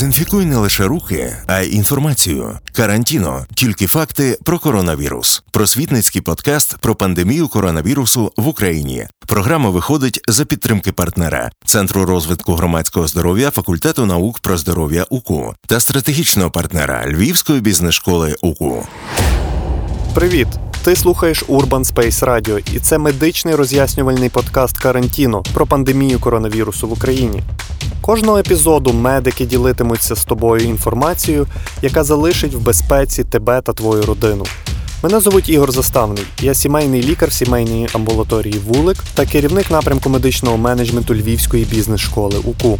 Дезінфікуй не лише руки, а й інформацію. Карантіно тільки факти про коронавірус. Просвітницький подкаст про пандемію коронавірусу в Україні. Програма виходить за підтримки партнера Центру розвитку громадського здоров'я факультету наук про здоров'я УКУ та стратегічного партнера Львівської бізнес-школи УКУ. Привіт! Ти слухаєш Urban Space Radio, і це медичний роз'яснювальний подкаст Карантіно про пандемію коронавірусу в Україні. Кожного епізоду медики ділитимуться з тобою інформацією, яка залишить в безпеці тебе та твою родину. Мене звуть Ігор Заставний, я сімейний лікар в сімейній амбулаторії Вулик та керівник напрямку медичного менеджменту Львівської бізнес-школи УКУ.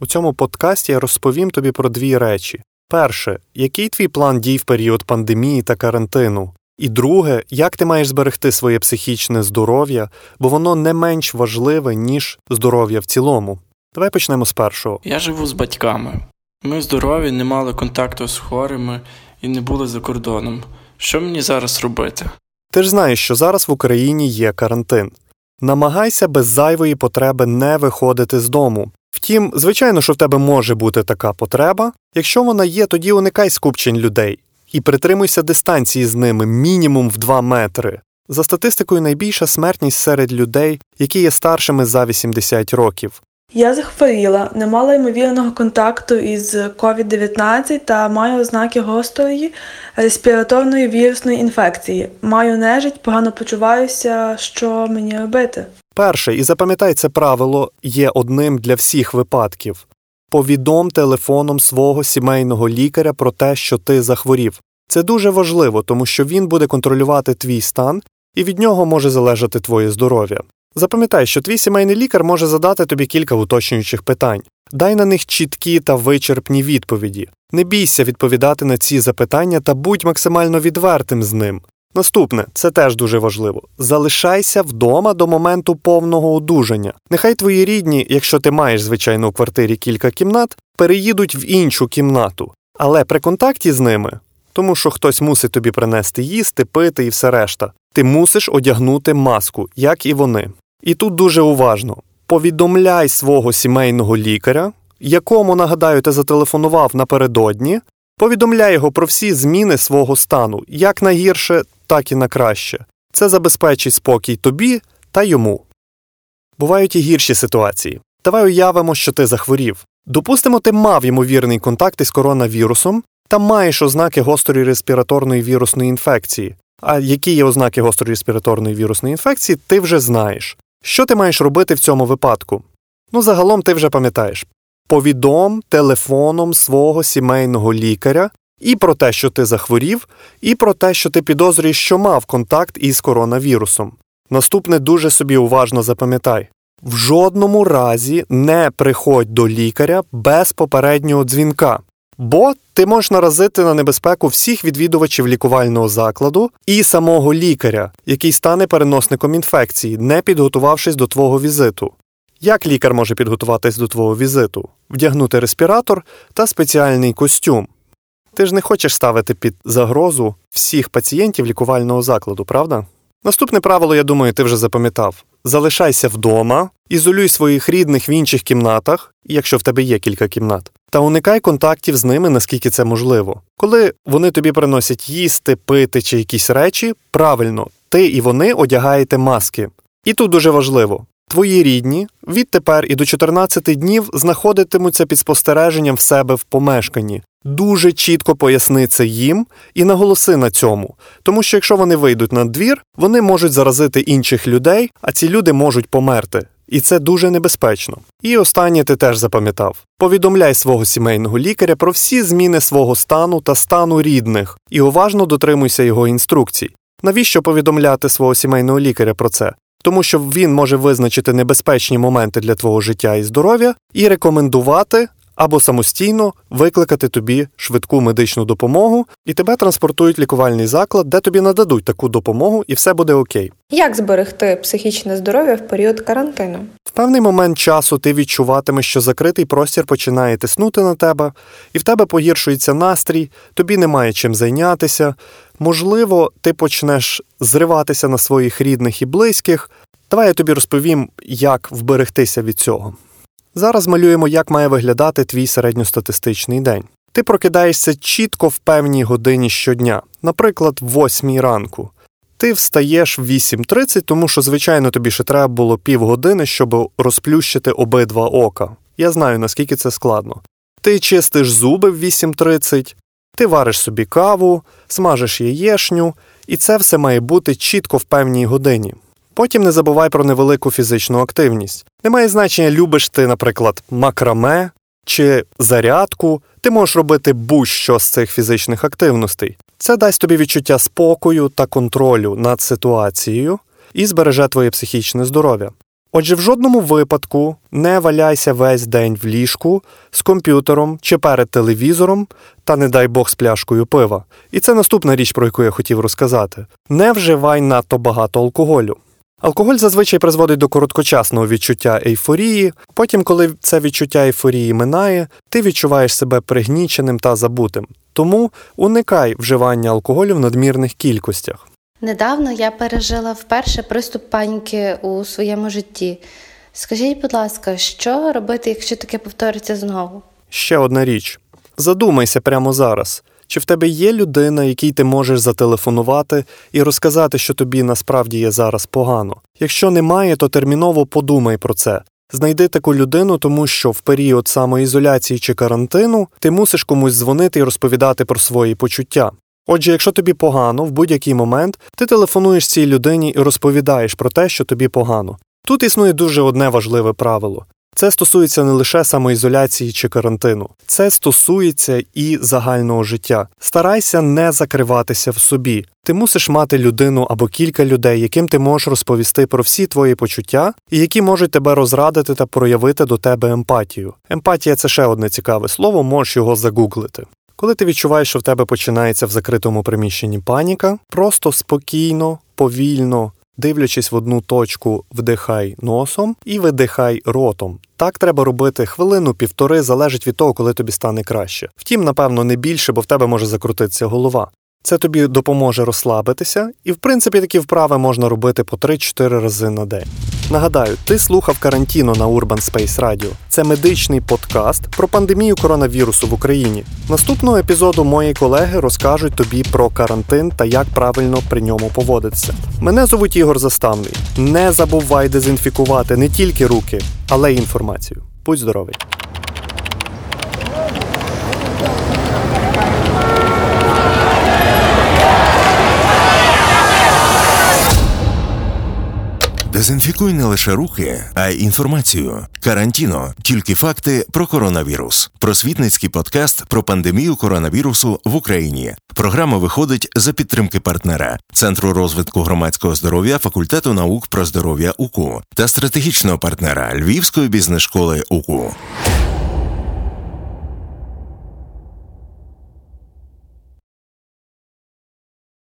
У цьому подкасті я розповім тобі про дві речі: перше, який твій план дій в період пандемії та карантину? І друге, як ти маєш зберегти своє психічне здоров'я, бо воно не менш важливе, ніж здоров'я в цілому. Давай почнемо з першого. Я живу з батьками. Ми здорові, не мали контакту з хворими і не були за кордоном. Що мені зараз робити? Ти ж знаєш, що зараз в Україні є карантин. Намагайся без зайвої потреби не виходити з дому. Втім, звичайно, що в тебе може бути така потреба. Якщо вона є, тоді уникай скупчень людей і притримуйся дистанції з ними мінімум в 2 метри. За статистикою, найбільша смертність серед людей, які є старшими за 80 років. Я захворіла, не мала ймовірного контакту із COVID-19 та маю ознаки гострої респіраторної вірусної інфекції. Маю нежить, погано почуваюся, що мені робити. Перше, і запам'ятай це правило є одним для всіх випадків. Повідом телефоном свого сімейного лікаря про те, що ти захворів. Це дуже важливо, тому що він буде контролювати твій стан, і від нього може залежати твоє здоров'я. Запам'ятай, що твій сімейний лікар може задати тобі кілька уточнюючих питань. Дай на них чіткі та вичерпні відповіді. Не бійся відповідати на ці запитання та будь максимально відвертим з ним. Наступне, це теж дуже важливо. Залишайся вдома до моменту повного одужання. Нехай твої рідні, якщо ти маєш, звичайно, у квартирі кілька кімнат, переїдуть в іншу кімнату. Але при контакті з ними, тому що хтось мусить тобі принести їсти, пити і все решта, ти мусиш одягнути маску, як і вони. І тут дуже уважно повідомляй свого сімейного лікаря, якому, нагадаю, ти зателефонував напередодні, повідомляй його про всі зміни свого стану, як на гірше, так і на краще. Це забезпечить спокій тобі та йому. Бувають і гірші ситуації. Давай уявимо, що ти захворів. Допустимо, ти мав ймовірний контакт із коронавірусом та маєш ознаки гострої респіраторної вірусної інфекції. А які є ознаки гострої респіраторної вірусної інфекції, ти вже знаєш. Що ти маєш робити в цьому випадку? Ну, загалом ти вже пам'ятаєш. Повідом телефоном свого сімейного лікаря і про те, що ти захворів, і про те, що ти підозрюєш, що мав контакт із коронавірусом. Наступне дуже собі уважно запам'ятай: в жодному разі не приходь до лікаря без попереднього дзвінка. Бо ти можеш наразити на небезпеку всіх відвідувачів лікувального закладу і самого лікаря, який стане переносником інфекції, не підготувавшись до твого візиту. Як лікар може підготуватись до твого візиту? Вдягнути респіратор та спеціальний костюм. Ти ж не хочеш ставити під загрозу всіх пацієнтів лікувального закладу, правда? Наступне правило, я думаю, ти вже запам'ятав: залишайся вдома, ізолюй своїх рідних в інших кімнатах, якщо в тебе є кілька кімнат, та уникай контактів з ними, наскільки це можливо. Коли вони тобі приносять їсти, пити чи якісь речі, правильно, ти і вони одягаєте маски. І тут дуже важливо. Твої рідні відтепер і до 14 днів знаходитимуться під спостереженням в себе в помешканні. Дуже чітко поясни це їм і наголоси на цьому, тому що якщо вони вийдуть на двір, вони можуть заразити інших людей, а ці люди можуть померти. І це дуже небезпечно. І останнє ти теж запам'ятав: повідомляй свого сімейного лікаря про всі зміни свого стану та стану рідних і уважно дотримуйся його інструкцій. Навіщо повідомляти свого сімейного лікаря про це? Тому що він може визначити небезпечні моменти для твого життя і здоров'я і рекомендувати або самостійно викликати тобі швидку медичну допомогу, і тебе транспортують в лікувальний заклад, де тобі нададуть таку допомогу, і все буде окей. Як зберегти психічне здоров'я в період карантину? В певний момент часу ти відчуватимеш, що закритий простір починає тиснути на тебе, і в тебе погіршується настрій, тобі немає чим зайнятися. Можливо, ти почнеш зриватися на своїх рідних і близьких. Давай я тобі розповім, як вберегтися від цього. Зараз малюємо, як має виглядати твій середньостатистичний день. Ти прокидаєшся чітко в певній годині щодня, наприклад, в 8 ранку. Ти встаєш в 8.30, тому що, звичайно, тобі ще треба було півгодини, щоб розплющити обидва ока. Я знаю, наскільки це складно. Ти чистиш зуби в 8.30, ти вариш собі каву, смажиш яєшню, і це все має бути чітко в певній годині. Потім не забувай про невелику фізичну активність. Немає значення, любиш ти, наприклад, макраме чи зарядку, ти можеш робити будь-що з цих фізичних активностей. Це дасть тобі відчуття спокою та контролю над ситуацією і збереже твоє психічне здоров'я. Отже, в жодному випадку не валяйся весь день в ліжку з комп'ютером чи перед телевізором, та не дай Бог з пляшкою пива. І це наступна річ, про яку я хотів розказати: не вживай надто багато алкоголю. Алкоголь зазвичай призводить до короткочасного відчуття ейфорії. Потім, коли це відчуття ейфорії минає, ти відчуваєш себе пригніченим та забутим. Тому уникай вживання алкоголю в надмірних кількостях. Недавно я пережила вперше приступ паніки у своєму житті. Скажіть, будь ласка, що робити, якщо таке повториться знову? Ще одна річ: задумайся прямо зараз. Чи в тебе є людина, якій ти можеш зателефонувати і розказати, що тобі насправді є зараз погано? Якщо немає, то терміново подумай про це. Знайди таку людину, тому що в період самоізоляції чи карантину ти мусиш комусь дзвонити і розповідати про свої почуття. Отже, якщо тобі погано, в будь-який момент ти телефонуєш цій людині і розповідаєш про те, що тобі погано. Тут існує дуже одне важливе правило. Це стосується не лише самоізоляції чи карантину, це стосується і загального життя. Старайся не закриватися в собі. Ти мусиш мати людину або кілька людей, яким ти можеш розповісти про всі твої почуття, і які можуть тебе розрадити та проявити до тебе емпатію. Емпатія це ще одне цікаве слово, можеш його загуглити. Коли ти відчуваєш, що в тебе починається в закритому приміщенні паніка, просто спокійно, повільно дивлячись в одну точку, вдихай носом і видихай ротом. Так треба робити хвилину-півтори, залежить від того, коли тобі стане краще. Втім, напевно, не більше, бо в тебе може закрутитися голова. Це тобі допоможе розслабитися, і в принципі такі вправи можна робити по 3-4 рази на день. Нагадаю, ти слухав Карантіно на Urban Space Radio. Це медичний подкаст про пандемію коронавірусу в Україні. Наступного епізоду мої колеги розкажуть тобі про карантин та як правильно при ньому поводитися. Мене звуть Ігор Заставний. Не забувай дезінфікувати не тільки руки, але й інформацію. Будь здоровий! Дезінфікуй не лише руки, а й інформацію. Карантіно тільки факти про коронавірус. Просвітницький подкаст про пандемію коронавірусу в Україні. Програма виходить за підтримки партнера Центру розвитку громадського здоров'я факультету наук про здоров'я УКУ та стратегічного партнера Львівської бізнес школи УКУ.